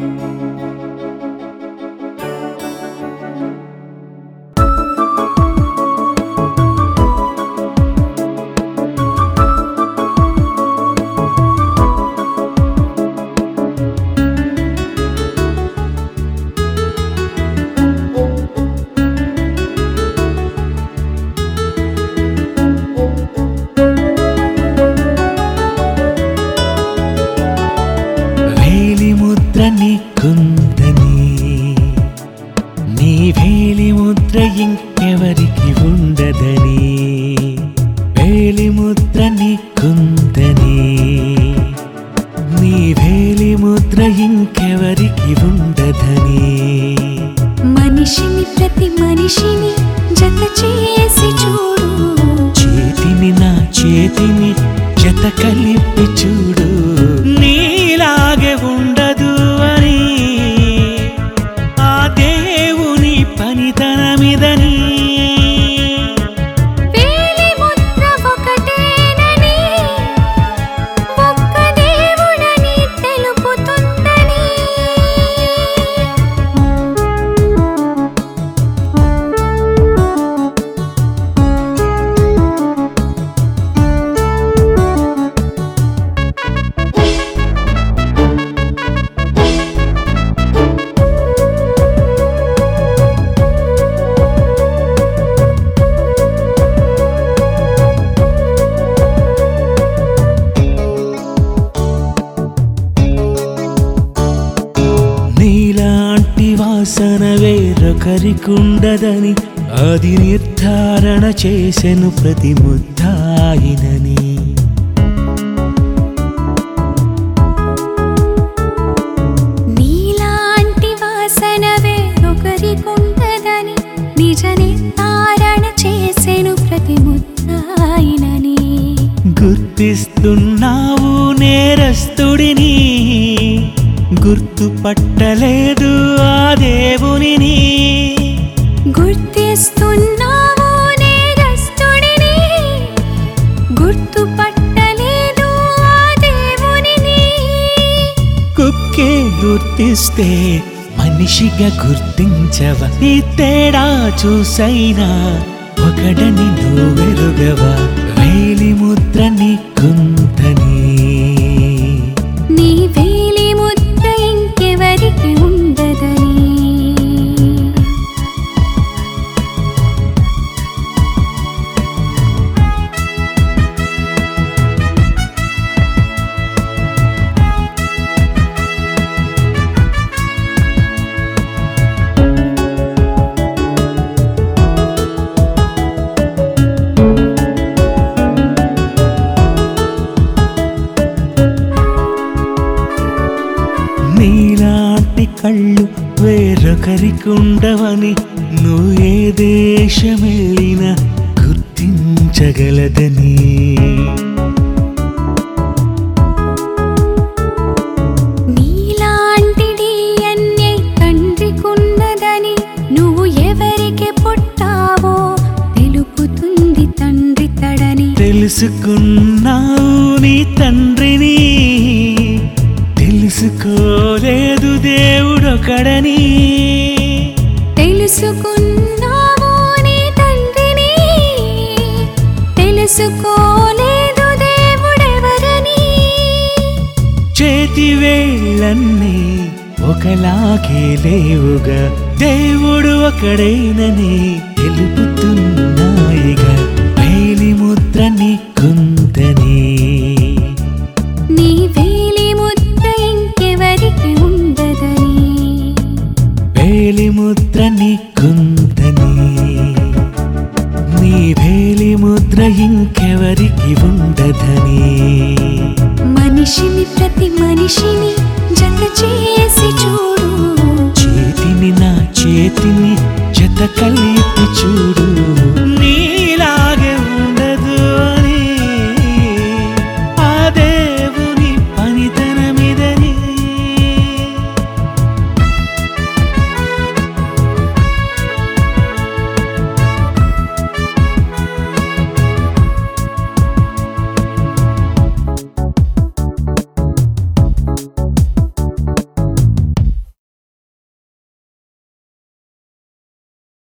వేలి ఇంకెవరికి ఉండదని. మనిషిని ప్రతి మనిషిని జత చేసి చూడు. చేతిని నా చేతిని జత కలిపి చూడు. వాసన వేరొకరికుండదని అది నిర్ధారణ చేసెను ప్రతి ముద్దాయినని. నీలాంటి వాసన వేరొకరికుండదని నిజ నిర్ధారణ చేసెను ప్రతి ముద్దాయినని. గుర్తిస్తున్నావు నేరస్తుడిని గుర్తుపట్టలేదు ఆ దేవునిని గుర్తిస్తున్నావు నేరస్తుడిని గుర్తుపట్టలేదు ఆ దేవునిని కుక్కే గుర్తిస్తే మనిషిగా గుర్తించవ ఈ తేడా చూసైనా ఒకడని నువ్వెరుగవా? వేరొకరికుండవని నువ్వు ఏ దేశమెళ్ళినా గుర్తించగలదని. నీలాంటి DNA తండ్రికున్నదని నువ్వు ఎవరికి పుట్టావో తెలుపుతుంది తండ్రి తడని. తెలుసుకున్నావు నీ తండ్రిని తెలుసుకోలేదు దేవుడొకడని. తెలుసుకున్నావు నీ తండ్రిని? తెలుసుకోలేదు దేవుడెవరని? చేతి వేళ్ళన్నీ ఒకలాగే లేవుగా దేవుడు ఒకడైనని తెలుపుతున్నా నీకుందని నీ వేలి ముద్ర ఇంకెవరికి ఉండదని. మనిషిని ప్రతి మనిషిని జత చేసి చూడు. చేతిని నా చేతిని జత కలిపి